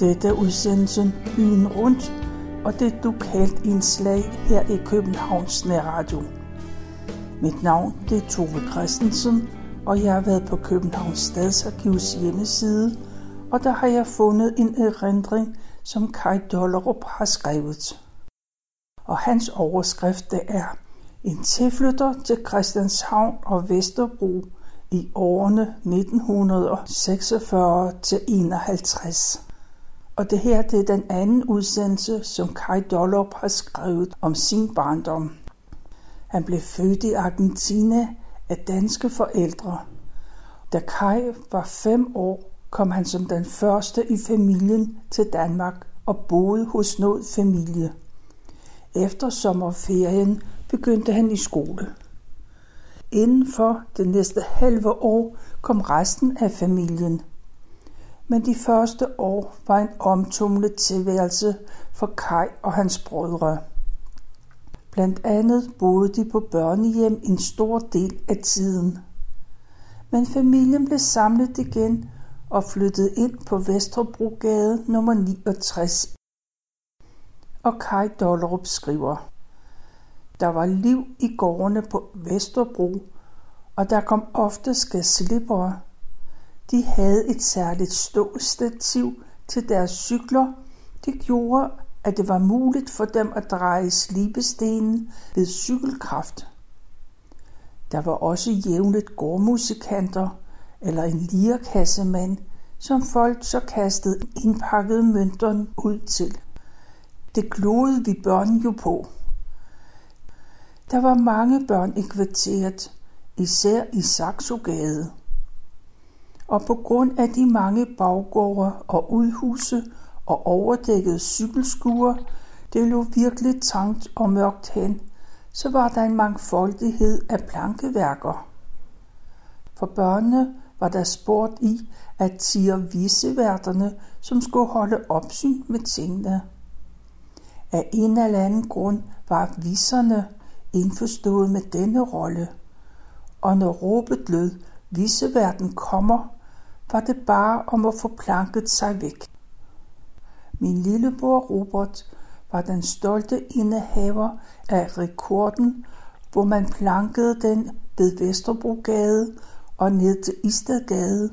Dette er udsendelsen Byen Rundt, og det er lokalt indslag her i Københavns Nærradio. Mit navn det er Tove Christensen, og jeg har været på Københavns Stadsarkivs hjemmeside, og der har jeg fundet en erindring, som Kai Dollerup har skrevet. Og hans overskrift det er En tilflytter til Christianshavn og Vesterbro i årene 1946 til 51. Og det her det er den anden udsendelse, som Kai Dollop har skrevet om sin barndom. Han blev født i Argentina af danske forældre. Da Kai var fem år, kom han som den første i familien til Danmark og boede hos noget familie. Efter sommerferien begyndte han i skole. Inden for det næste halve år kom resten af familien. Men de første år var en omtumlet tilværelse for Kai og hans brødre. Blandt andet boede de på børnehjem en stor del af tiden. Men familien blev samlet igen og flyttede ind på Vesterbrogade nummer 69. Og Kai Dollerup skriver, Der var liv i gårdene på Vesterbro, og der kom ofte skærslippere. De havde et særligt ståstativ til deres cykler. Det gjorde, at det var muligt for dem at dreje slibestenen ved cykelkraft. Der var også jævnligt gårdmusikanter eller en lirakassemand, som folk så kastede indpakkede mønterne ud til. Det gloede vi børn jo på. Der var mange børn i kvarteret, især i Saxogade. Og på grund af de mange baggårde og udhuse og overdækkede cykelskuer, det lå virkelig trangt og mørkt hen, så var der en mangfoldighed af plankeværker. For børnene var der sport i at tige viseværterne, som skulle holde opsyn med tingene. Af en eller anden grund var viserne indforstået med denne rolle, og når råbet lød, viseverden kommer, var det bare om at få planket sig væk. Min lillebror Robert var den stolte indehaver af rekorden, hvor man plankede den ved Vesterbrogade og ned til Istedgade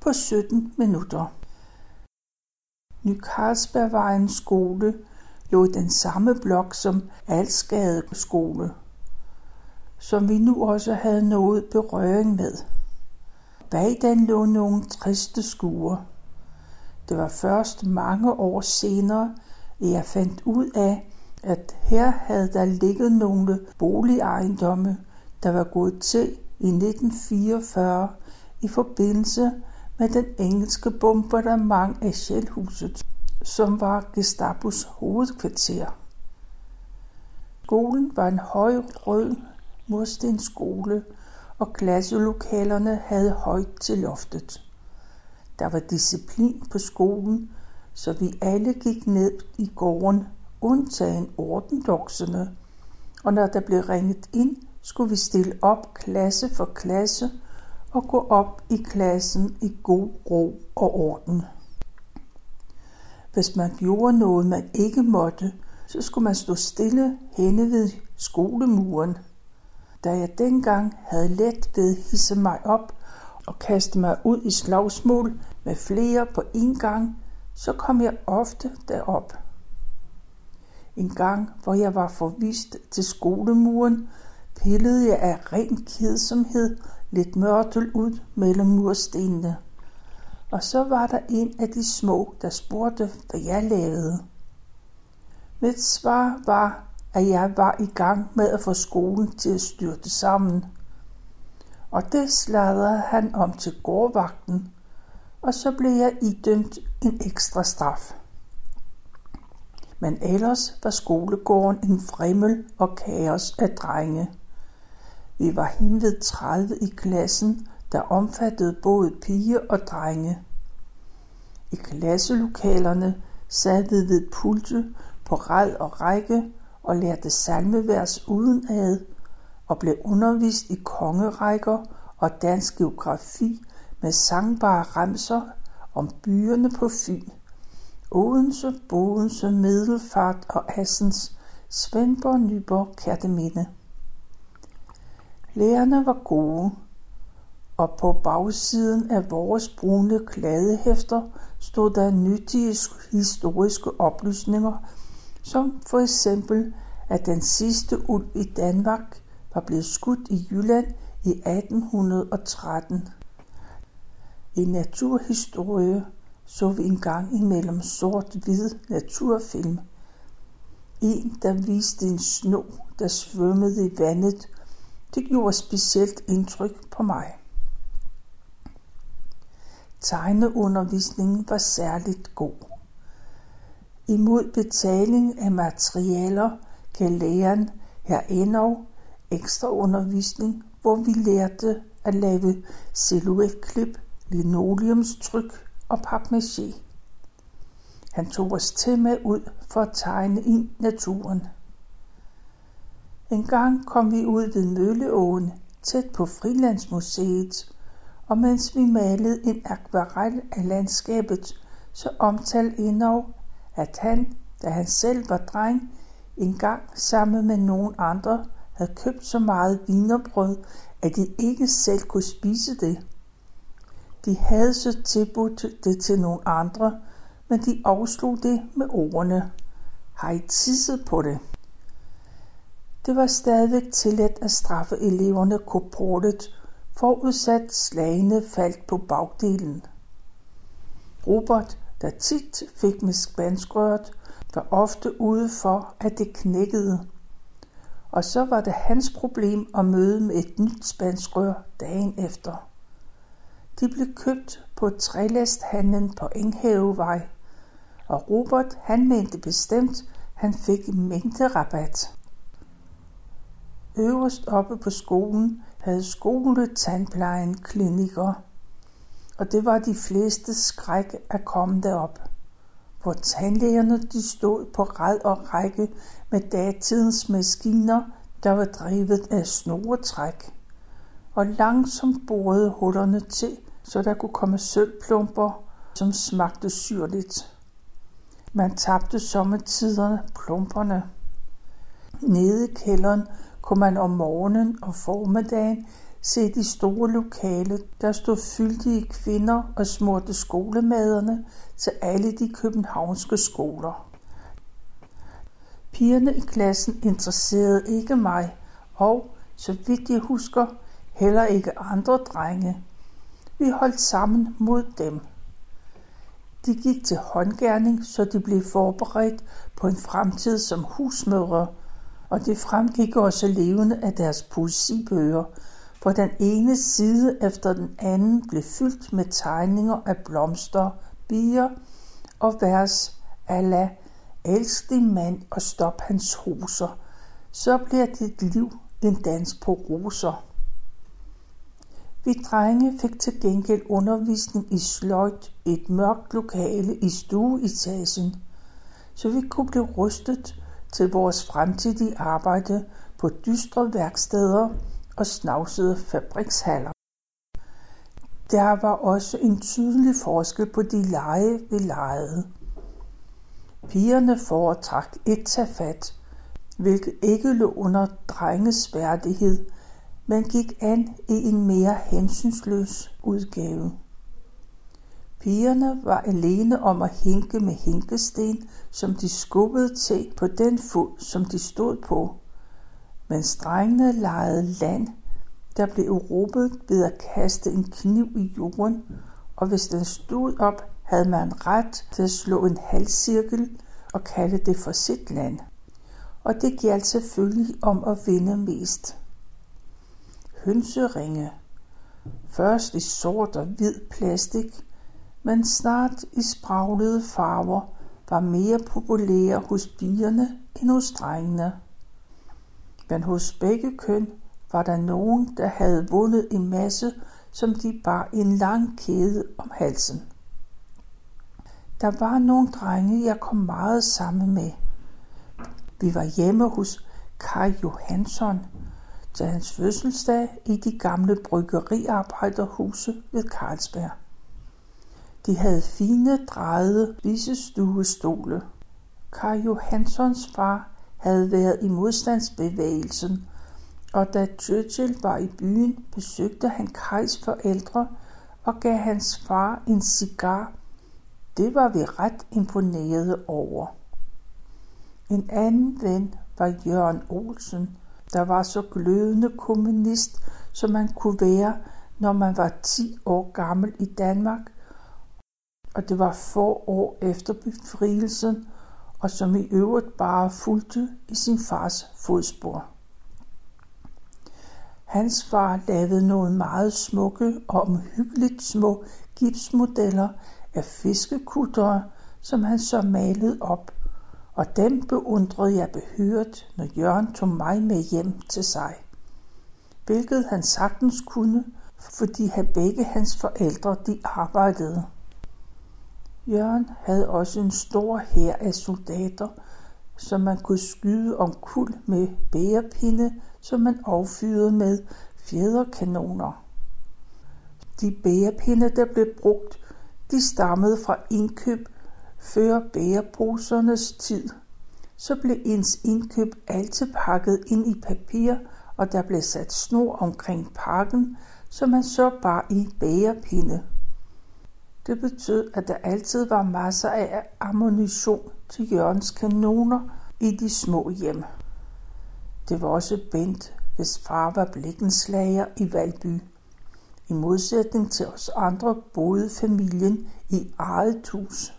på 17 minutter. Ny Carlsbergvejens skole lå i den samme blok som Alsgade skole, som vi nu også havde noget berøring med. Bag den lå nogle triste skuer. Det var først mange år senere, at jeg fandt ud af, at her havde der ligget nogle boligejendomme, der var gået til i 1944 i forbindelse med den engelske bombardement af Sjælhuset, som var Gestapos hovedkvarter. Skolen var en høj rød murstensskole, og klasselokalerne havde højt til loftet. Der var disciplin på skolen, så vi alle gik ned i gården, undtagen ordendokserne, og når der blev ringet ind, skulle vi stille op klasse for klasse og gå op i klassen i god ro og orden. Hvis man gjorde noget, man ikke måtte, så skulle man stå stille henne ved skolemuren. Da jeg dengang havde let ved hisse mig op og kaste mig ud i slagsmål med flere på en gang, så kom jeg ofte derop. En gang, hvor jeg var forvist til skolemuren, pillede jeg af ren kedsomhed lidt mørtel ud mellem murstenene. Og så var der en af de små, der spurgte, hvad jeg lavede. Mit svar var, at jeg var i gang med at få skolen til at styrte sammen. Og det sladrede han om til gårdvagten, og så blev jeg idømt en ekstra straf. Men ellers var skolegården en fremmel og kaos af drenge. Vi var henved 30 i klassen, der omfattede både piger og drenge. I klasselokalerne sad vi ved pulte på ræd og række og lærte salmevers udenad og blev undervist i kongerækker og dansk geografi med sangbare ramser om byerne på Fyn Odense, Bodense, Middelfart og Assens, Svendborg, Nyborg, Kærteminde. Lærerne var gode, og på bagsiden af vores brune kladehæfter stod der nyttige historiske oplysninger, som for eksempel, at den sidste ulv i Danmark var blevet skudt i Jylland i 1813. I naturhistorie så vi en gang imellem sort-hvid naturfilm. En, der viste en sno, der svømmede i vandet. Det gjorde specielt indtryk på mig. Tegneundervisningen var særligt god. Imod betaling af materialer gav læreren her endnu ekstra undervisning, hvor vi lærte at lave silhuetklip, linoleumstryk og papmaché. Han tog os til med ud for at tegne ind naturen. En gang kom vi ud ved Mølleåen, tæt på Frilandsmuseet, og mens vi malede en akvarel af landskabet, så omtalte Enov, at han, da han selv var dreng, engang sammen med nogen andre havde købt så meget vinerbrød, at de ikke selv kunne spise det. De havde så tilbudt det til nogle andre, men de afslog det med ordene. Har I tisset på det? Det var stadigvæk tilladt at straffe eleverne korportet, forudsat slagene faldt på bagdelen. Robert, der tit fik med spanskrøret, var ofte ude for, at det knækkede. Og så var det hans problem at møde med et nyt spanskrør dagen efter. De blev købt på trælasthandlen på Enghavevej, og Robert han mente bestemt, han fik en mængde rabat. Øverst oppe på skolen havde skoletandplejen klinikker, og det var de fleste skræk at komme derop, hvor tandlægerne de stod på ræd og række med datidens maskiner, der var drevet af snoretræk, og langsomt borede hullerne til, så der kunne komme sølvplumper, som smagte syrligt. Man tabte sommetiderne plumperne. Nede i kælderen kunne man om morgenen og formiddagen se de store lokale, der stod fyldige kvinder og smurte skolemaderne til alle de københavnske skoler. Pigerne i klassen interesserede ikke mig, og, så vidt jeg husker, heller ikke andre drenge. Vi holdt sammen mod dem. De gik til håndgærning, så de blev forberedt på en fremtid som husmødre, og det fremgik også levende af deres poesibøger, på den ene side efter den anden blev fyldt med tegninger af blomster, bier og vers ala Elsk din mand og stop hans hoser, så bliver dit liv en dans på roser. Vi drenge fik til gengæld undervisning i sløjt et mørkt lokale i stueetagen, så vi kunne blive rustet til vores fremtidige arbejde på dystre værksteder og snavsede fabrikshaller. Der var også en tydelig forskel på de lege, vi legede. Pigerne foretrak et tafat, hvilket ikke lå under drenges værdighed, men gik an i en mere hensynsløs udgave. Pigerne var alene om at hænke med hænkesten, som de skubbede til på den fod, som de stod på. Men drengene legede land, der blev erobret ved at kaste en kniv i jorden, og hvis den stod op, havde man ret til at slå en halvcirkel og kalde det for sit land. Og det galt selvfølgelig om at vinde mest. Hønseringe. Først i sort og hvid plastik, men snart i spraglede farver var mere populære hos pigerne end hos drengene. Men hos begge køn var der nogen, der havde vundet en masse, som de bar en lang kæde om halsen. Der var nogle drenge, jeg kom meget sammen med. Vi var hjemme hos Kai Johansson til hans fødselsdag i de gamle bryggeriarbejderhuse ved Carlsberg. De havde fine drejede visestuestole. Kai Johanssons far havde været i modstandsbevægelsen, og da Churchill var i byen, besøgte han Kajs forældre og gav hans far en cigar. Det var vi ret imponerede over. En anden ven var Jørgen Olsen, der var så glødende kommunist, som man kunne være, når man var 10 år gammel i Danmark, og det var få år efter befrielsen, og som i øvrigt bare fulgte i sin fars fodspor. Hans far lavede nogle meget smukke og omhyggeligt små gipsmodeller af fiskekuttere, som han så malede op, og dem beundrede jeg behørt, når Jørgen tog mig med hjem til sig. Hvilket han sagtens kunne, fordi han begge hans forældre de arbejdede. Jørgen havde også en stor hær af soldater, som man kunne skyde om kul med bærepinde, som man affyrede med fjederkanoner. De bærepinde, der blev brugt, de stammede fra indkøb før bæreposernes tid. Så blev ens indkøb altid pakket ind i papir, og der blev sat snor omkring pakken, som man så bare i bærepinde. Det betød, at der altid var masser af ammunition til Jørgens kanoner i de små hjem. Det var også Bent, hvis far var blikkenslager i Valby. I modsætning til os andre boede familien i eget hus.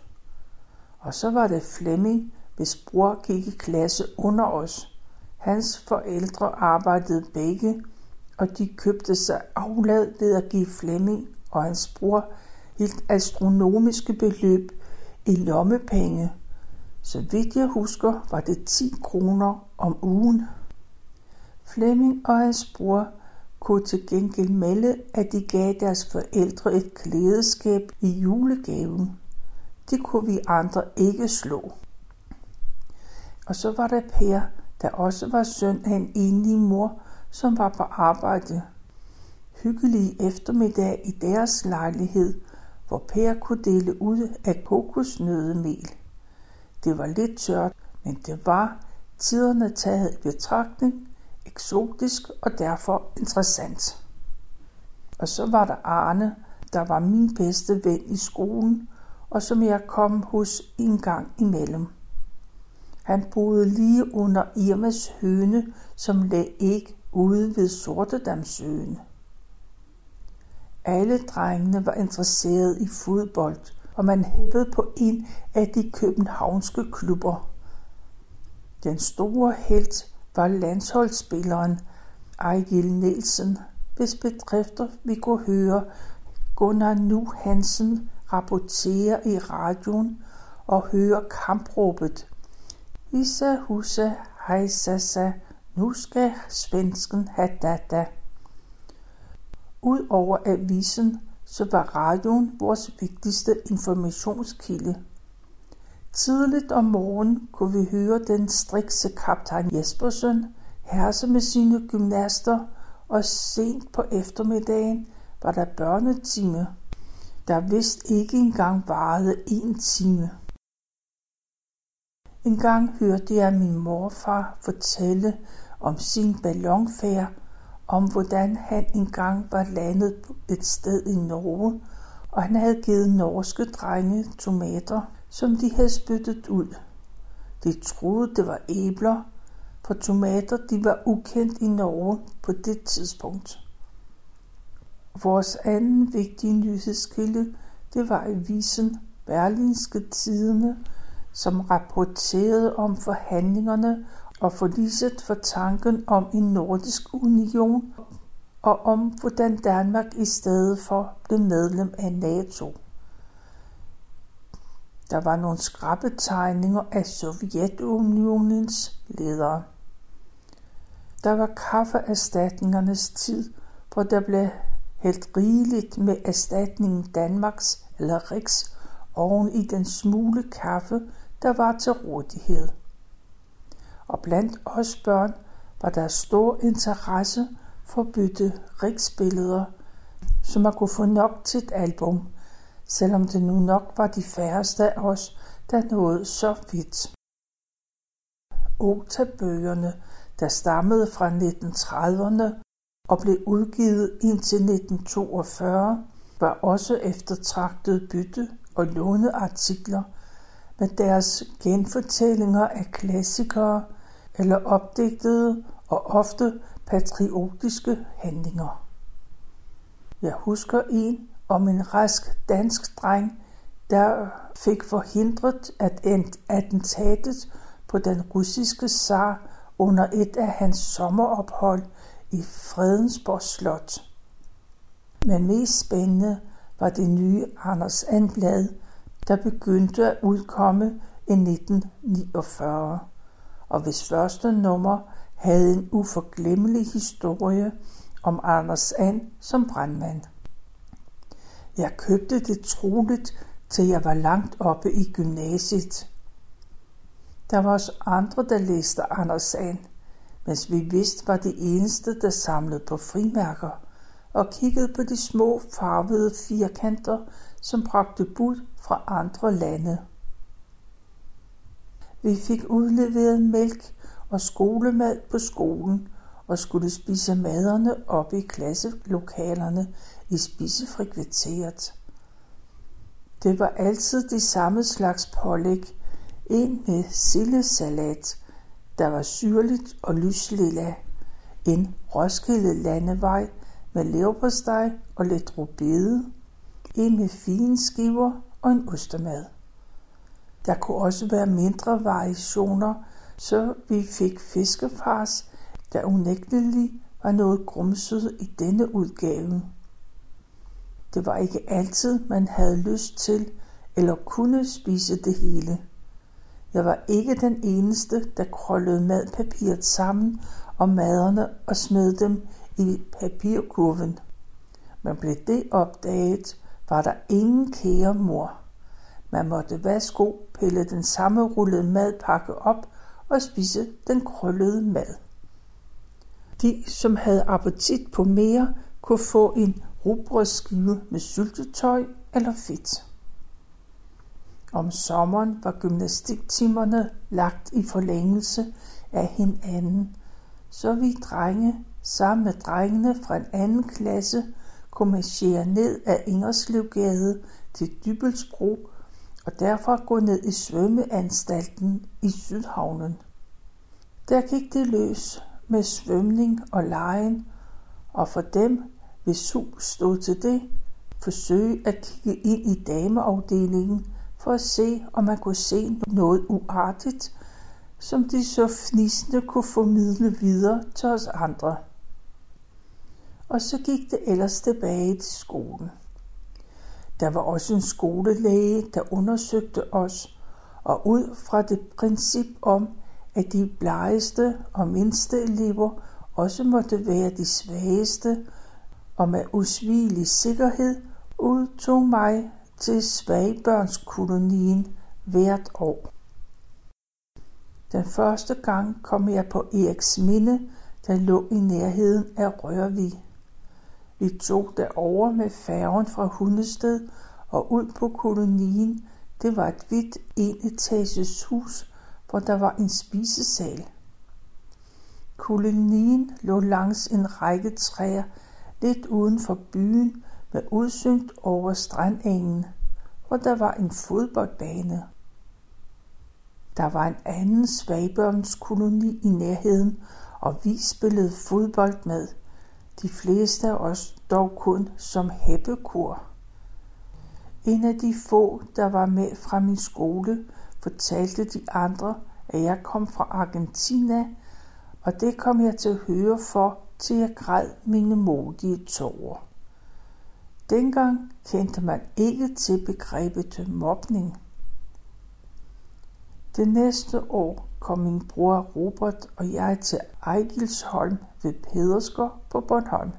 Og så var det Flemming, hvis bror gik i klasse under os. Hans forældre arbejdede begge, og de købte sig aflad ved at give Flemming og hans bror helt astronomiske beløb i lommepenge. Så vidt jeg husker, var det 10 kroner om ugen. Flemming og hans bror kunne til gengæld melde, at de gav deres forældre et klædeskab i julegaven. Det kunne vi andre ikke slå. Og så var der Per, der også var søn af en enlig mor, som var på arbejde. Hyggelig eftermiddag i deres lejlighed – hvor Per kunne dele ud af kokosnødemel. Det var lidt tørt, men det var tiderne taget i betragtning eksotisk og derfor interessant. Og så var der Arne, der var min bedste ven i skolen, og som jeg kom hos en gang imellem. Han boede lige under Irmas høne, som lagde æg ude ved Sortedamsøen. Alle drengene var interesseret i fodbold, og man hæppede på en af de københavnske klubber. Den store helt var landsholdsspilleren Ejgil Nielsen, hvis bedrifter vi kunne høre Gunnar Nu Hansen rapportere i radioen og høre kampråbet. Issa husa, hejsasa, nu skal svensken have data. Udover avisen, så var radioen vores vigtigste informationskilde. Tidligt om morgenen kunne vi høre den strikse kaptajn Jespersen herse med sine gymnaster, og sent på eftermiddagen var der børnetime, der vist ikke engang varede en time. En gang hørte jeg min morfar fortælle om sin ballonfærd om hvordan han engang var landet et sted i Norge, og han havde givet norske drenge tomater, som de havde spyttet ud. De troede, det var æbler, for tomater de var ukendt i Norge på det tidspunkt. Vores anden vigtige nyhedskilde, det var avisen Berlinske Tidene, som rapporterede om forhandlingerne og forliset for tanken om en nordisk union og om hvordan Danmark i stedet for blev medlem af NATO. Der var nogle skrabbetegninger af Sovjetunionens ledere. Der var kaffeerstatningernes tid, hvor der blev helt rigeligt med erstatningen Danmarks eller Riks oven i den smule kaffe, der var til rådighed og blandt os børn var der stor interesse for at bytte riksbilleder, så man kunne få nok til et album. selvom det nu nok var de færreste af os, der nåede så vidt. Otabøgerne, der stammede fra 1930'erne og blev udgivet indtil 1942, var også eftertragtet bytte og låneartikler med deres genfortællinger af klassikere eller opdigtede og ofte patriotiske handlinger. Jeg husker en om en rask dansk dreng, der fik forhindret at attentatet på den russiske zar under et af hans sommerophold i Fredensborg Slot. Men mest spændende var det nye Anders Anblad, der begyndte at udkomme i 1949, og hvis første nummer havde en uforglemmelig historie om Anders And som brandmand. Jeg købte det troligt, til jeg var langt oppe i gymnasiet. Der var også andre, der læste Anders And, mens vi vidst var de eneste, der samlede på frimærker og kiggede på de små farvede firkanter, som bragte bud fra andre lande. Vi fik udleveret mælk og skolemad på skolen og skulle spise maderne op i klasselokalerne i spisefrikvarteret. Det var altid de samme slags pålæg. En med sillesalat, der var syrligt og lyslilla. En Roskilde landevej med leverpostej og lidt rubede. En med fine skiver og en ostemad. Der kunne også være mindre variationer, så vi fik fiskefars, der unægteligt var noget grumset i denne udgave. Det var ikke altid, man havde lyst til eller kunne spise det hele. Jeg var ikke den eneste, der krøllede madpapiret sammen om maderne og smed dem i papirkurven. Men blev det opdaget, var der ingen kære mor. Man måtte værsgo pille den samme rullede madpakke op og spise den krøllede mad. De, som havde appetit på mere, kunne få en rugbrødsskive med syltetøj eller fedt. Om sommeren var gymnastiktimerne lagt i forlængelse af hinanden, så vi drenge sammen med drengene fra en anden klasse kunne marchere ned ad Ingerslevgade til Dybelsbro og derfra gå ned i svømmeanstalten i Sydhavnen. Der gik det løs med svømning og lejen, og for dem, hvis su stod til det, forsøge at kigge ind i dameafdelingen for at se, om man kunne se noget uartigt, som de så fnisende kunne formidle videre til os andre. Og så gik det ellers tilbage til skolen. Der var også en skolelæge, der undersøgte os, og ud fra det princip om, at de blegeste og mindste elever også måtte være de svageste, og med usvigelig sikkerhed udtog mig til svagbørnskolonien hvert år. Den første gang kom jeg på Minde, der lå i nærheden af Rørvig. Vi tog derover med færgen fra Hundested og ud på kolonien. Det var et hvidt enetages hus, hvor der var en spisesal. Kolonien lå langs en række træer lidt uden for byen med udsyn over strandengen, hvor der var en fodboldbane. Der var en anden svagbørnskoloni i nærheden, og vi spillede fodbold med. De fleste af os dog kun som heppekur. En af de få, der var med fra min skole, fortalte de andre, at jeg kom fra Argentina, og det kom jeg til at høre for, til jeg græd mine modige tårer. Dengang kendte man ikke til begrebet mobning. Det næste år kom min bror Robert og jeg til Ejgilsholm ved Pedersker på Bornholm.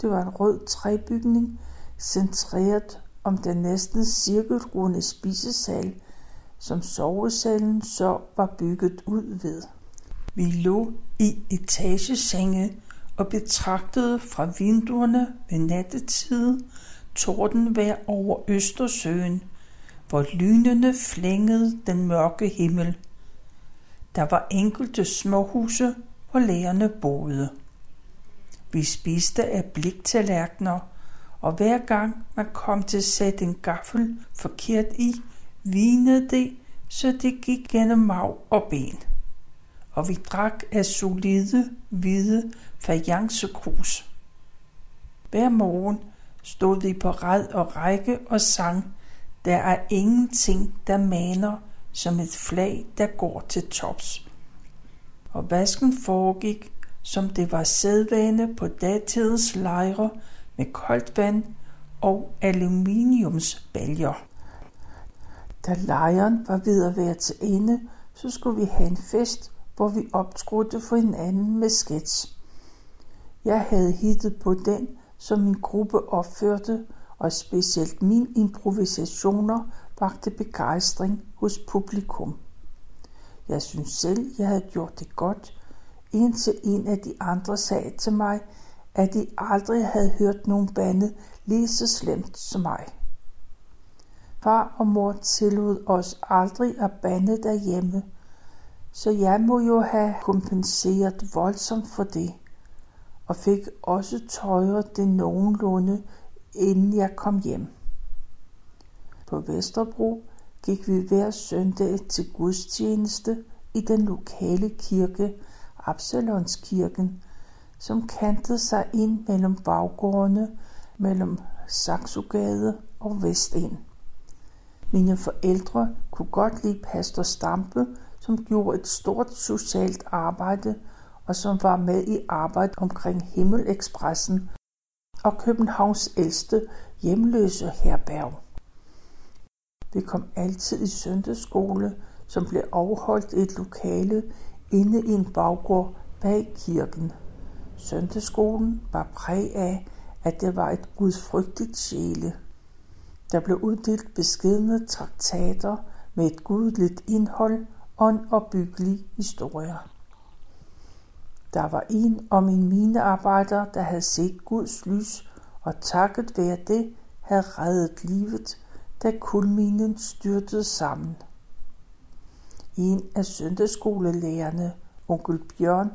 Det var en rød træbygning, centreret om den næsten cirkelrunde spisesal, som sovesalen så var bygget ud ved. Vi lå i etagesenge og betragtede fra vinduerne ved nattetid tordenvejr over Østersøen, hvor lynene flængede den mørke himmel. Der var enkelte småhuse, hvor lærerne boede. Vi spiste af bliktallerkener, og hver gang man kom til at sætte en gaffel forkert i, vinede det, så det gik gennem mag og ben. Og vi drak af solide, hvide fajancekrus. Hver morgen stod vi på rad og række og sang, der er ingenting, der maner som et flag, der går til tops. Og vasken foregik, som det var sædvane på datidens lejre med koldt vand og aluminiumsbaljer. Da lejren var ved at være til ende, så skulle vi have en fest, hvor vi optrådte for hinanden med skets. Jeg havde hittet på den, som min gruppe opførte, og specielt mine improvisationer vagte begejstring hos publikum. Jeg synes selv, jeg havde gjort det godt, indtil en af de andre sagde til mig, at de aldrig havde hørt nogen bande lige så slemt som mig. Far og mor tillod os aldrig at bande derhjemme, så jeg må jo have kompenseret voldsomt for det, og fik også tøjet det nogenlunde, inden jeg kom hjem. På Vesterbro gik vi hver søndag til gudstjeneste i den lokale kirke, Absalonskirken, som kantede sig ind mellem baggårdene mellem Saxogade og Vestind. Mine forældre kunne godt lide pastor Stampe, som gjorde et stort socialt arbejde og som var med i arbejdet omkring Himmelekspressen og Københavns ældste hjemløse herberg. Vi kom altid i søndagsskole, som blev afholdt i et lokale inde i en baggård bag kirken. Søndagsskolen var præg af, at det var et gudfrygtigt sjæle. Der blev uddelt beskedne traktater med et gudligt indhold og en opbyggelig historie. Der var en om en minearbejder, der havde set Guds lys, og takket være det havde reddet livet, da kulminen styrtede sammen. En af søndagsskolelærerne, onkel Bjørn,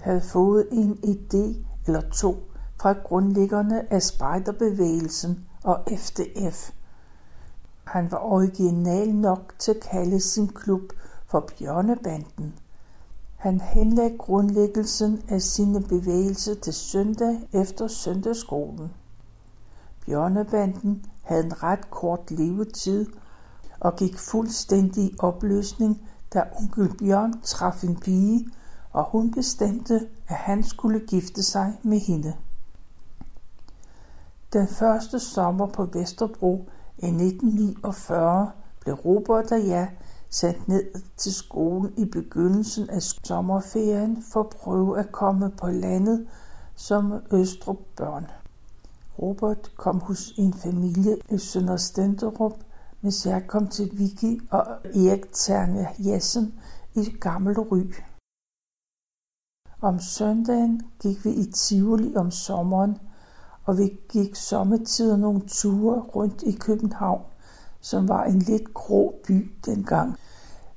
havde fået en idé eller to fra grundlæggerne af spejderbevægelsen og FDF. Han var original nok til at kalde sin klub for Bjørnebanden. Han henlagde grundlæggelsen af sine bevægelser til søndag efter søndagsskolen. Bjørnebanden havde en ret kort levetid og gik fuldstændig i opløsning, da onkel Bjørn traf en pige, og hun bestemte, at han skulle gifte sig med hende. Den første sommer på Vesterbro i 1949 blev Robert og jeg sendt ned til skolen i begyndelsen af sommerferien for at prøve at komme på landet som Østrup børn. Robert kom hos en familie i Sønder Stenderup, mens jeg kom til Vicky og Erik Terne Jessen i Gammel Ry. Om søndagen gik vi i Tivoli om sommeren, og vi gik sommetider nogle ture rundt i København, som var en lidt grå by dengang.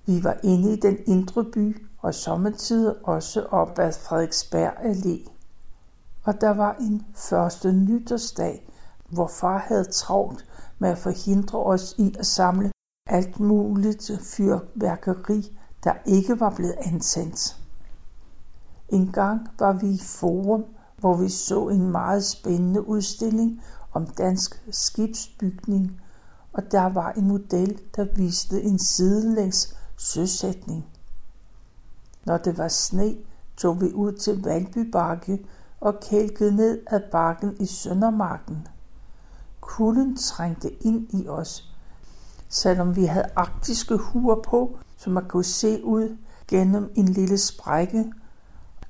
Vi var inde i den indre by, og sommetider også op ad Frederiksberg Allé. Og der var en første nytårsdag, hvor far havde travlt med at forhindre os i at samle alt muligt fyrværkeri, der ikke var blevet antændt. En gang var vi i Forum, hvor vi så en meget spændende udstilling om dansk skibsbygning, og der var en model, der viste en sidelængs søsætning. Når det var sne, tog vi ud til Valby Bakke og kælkede ned ad bakken i Søndermarken. Kulden trængte ind i os, selvom vi havde arktiske huer på, som man kunne se ud gennem en lille sprække,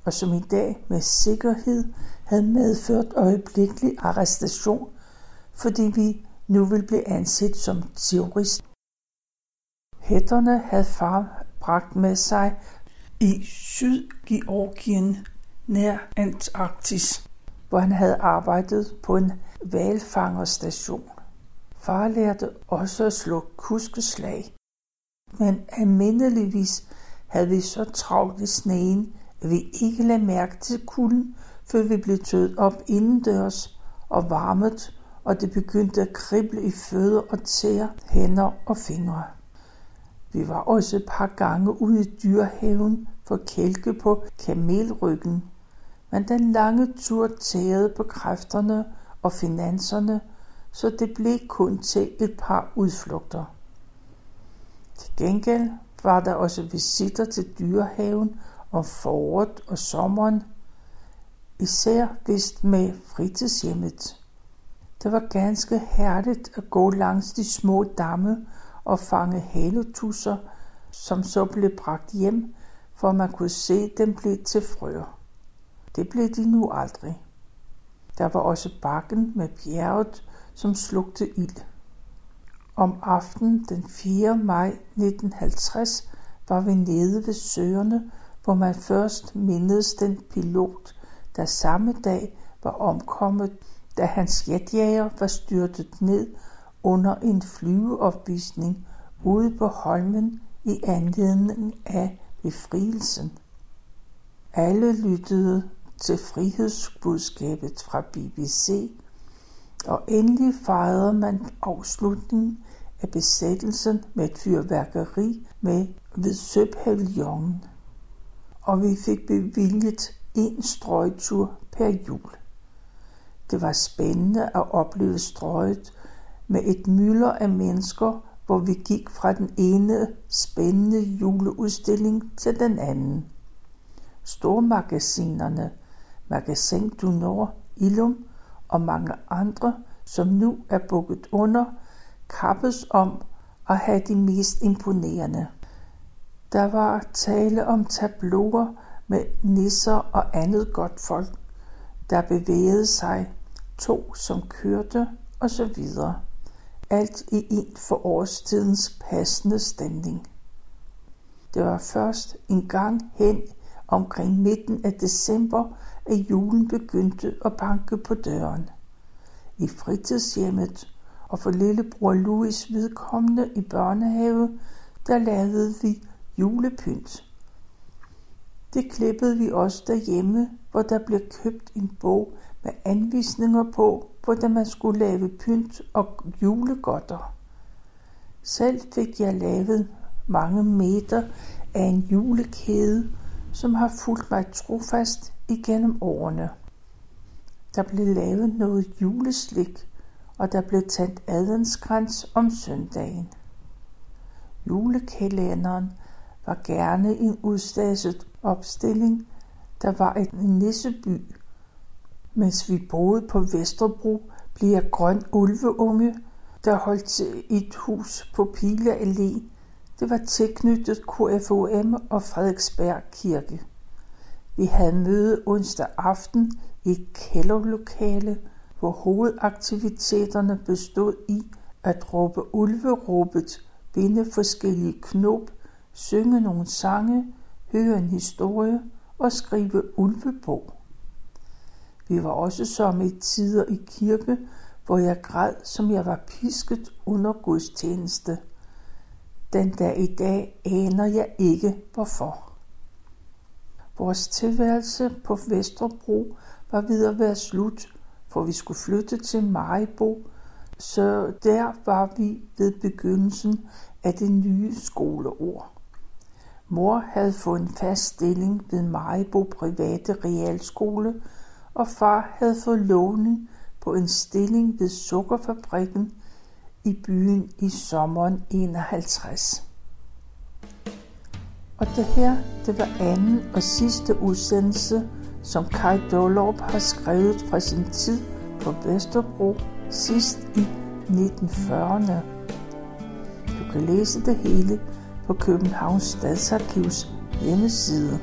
og som i dag med sikkerhed havde medført øjeblikkelig arrestation, fordi vi nu ville blive anset som terrorist. Hætterne havde far bragt med sig i Sydgeorgien nær Antarktis. hvor han havde arbejdet på en valfangerstation. Far lærte også at slå kuskeslag. Men almindeligvis havde vi så travlt i sneen, at vi ikke lagde mærke til kulden, før vi blev tøet op indendørs og varmet, og det begyndte at krible i fødder og tæer, hænder og fingre. Vi var også et par gange ude i dyrehaven for kælke på kamelryggen, men den lange tur tærede på kræfterne og finanserne, så det blev kun til et par udflugter. Til gengæld var der også visitter til dyrehaven om foråret og sommeren, især vist med fritidshjemmet. Det var ganske herligt at gå langs de små damme og fange haletusser, som så blev bragt hjem, for man kunne se dem blive til frøer. Det blev de nu aldrig. Der var også bakken med bjerget, som slugte ild. Om aftenen den 4. maj 1950 var vi nede ved søerne, hvor man først mindedes den pilot, der samme dag var omkommet, da hans jetjager var styrtet ned under en flyveopvisning ude på Holmen i anledning af befrielsen. Alle lyttede til frihedsbudskabet fra BBC, og endelig fejrede man afslutningen af besættelsen med et fyrværkeri med ved Søpavillonen. Og vi fik bevilget en strøgtur per jul. Det var spændende at opleve strøget med et mylder af mennesker, hvor vi gik fra den ene spændende juleudstilling til den anden. Stormagasinerne, Magasin du Nord, Ilum og mange andre, som nu er bukket under, kappes om at have de mest imponerende. Der var tale om tabloer med nisser og andet godt folk, der bevægede sig, to som kørte og så videre. Alt i en for årstidens passende stemning. Det var først en gang hen omkring midten af december, at julen begyndte at banke på døren. I fritidshjemmet og for lillebror Louis vedkommende i børnehave, der lavede vi julepynt. Det klippede vi også derhjemme, hvor der blev købt en bog med anvisninger på, hvordan man skulle lave pynt og julegodter. Selv fik jeg lavet mange meter af en julekæde, som har fulgt mig trofast igennem årene. Der blev lavet noget juleslik, og der blev tændt adventskrans om søndagen. Julekalenderen var gerne en udstaset opstilling, der var et nisseby. Mens vi boede på Vesterbro, blev jeg grøn ulveunge, der holdt til et hus på Pile Allé. Det var tilknyttet KFOM og Frederiksberg Kirke. Vi havde møde onsdag aften i et kælderlokale, hvor hovedaktiviteterne bestod i at råbe ulveråbet, binde forskellige knop, synge nogle sange, høre en historie og skrive ulvebog. Vi var også som i tider i kirke, hvor jeg græd, som jeg var pisket under gudstjeneste. Den dag i dag aner jeg ikke hvorfor. Vores tilværelse på Vesterbro var ved at være slut, for vi skulle flytte til Maribo, så der var vi ved begyndelsen af det nye skoleår. Mor havde fået en fast stilling ved Maribo Private Realskole, og far havde fået lovning på en stilling ved sukkerfabrikken i byen i sommeren 51. Og det her, det var anden og sidste udsendelse, som Kai Dolop har skrevet fra sin tid på Vesterbro sidst i 1940'erne. Du kan læse det hele på Københavns Stadsarkivs hjemmeside.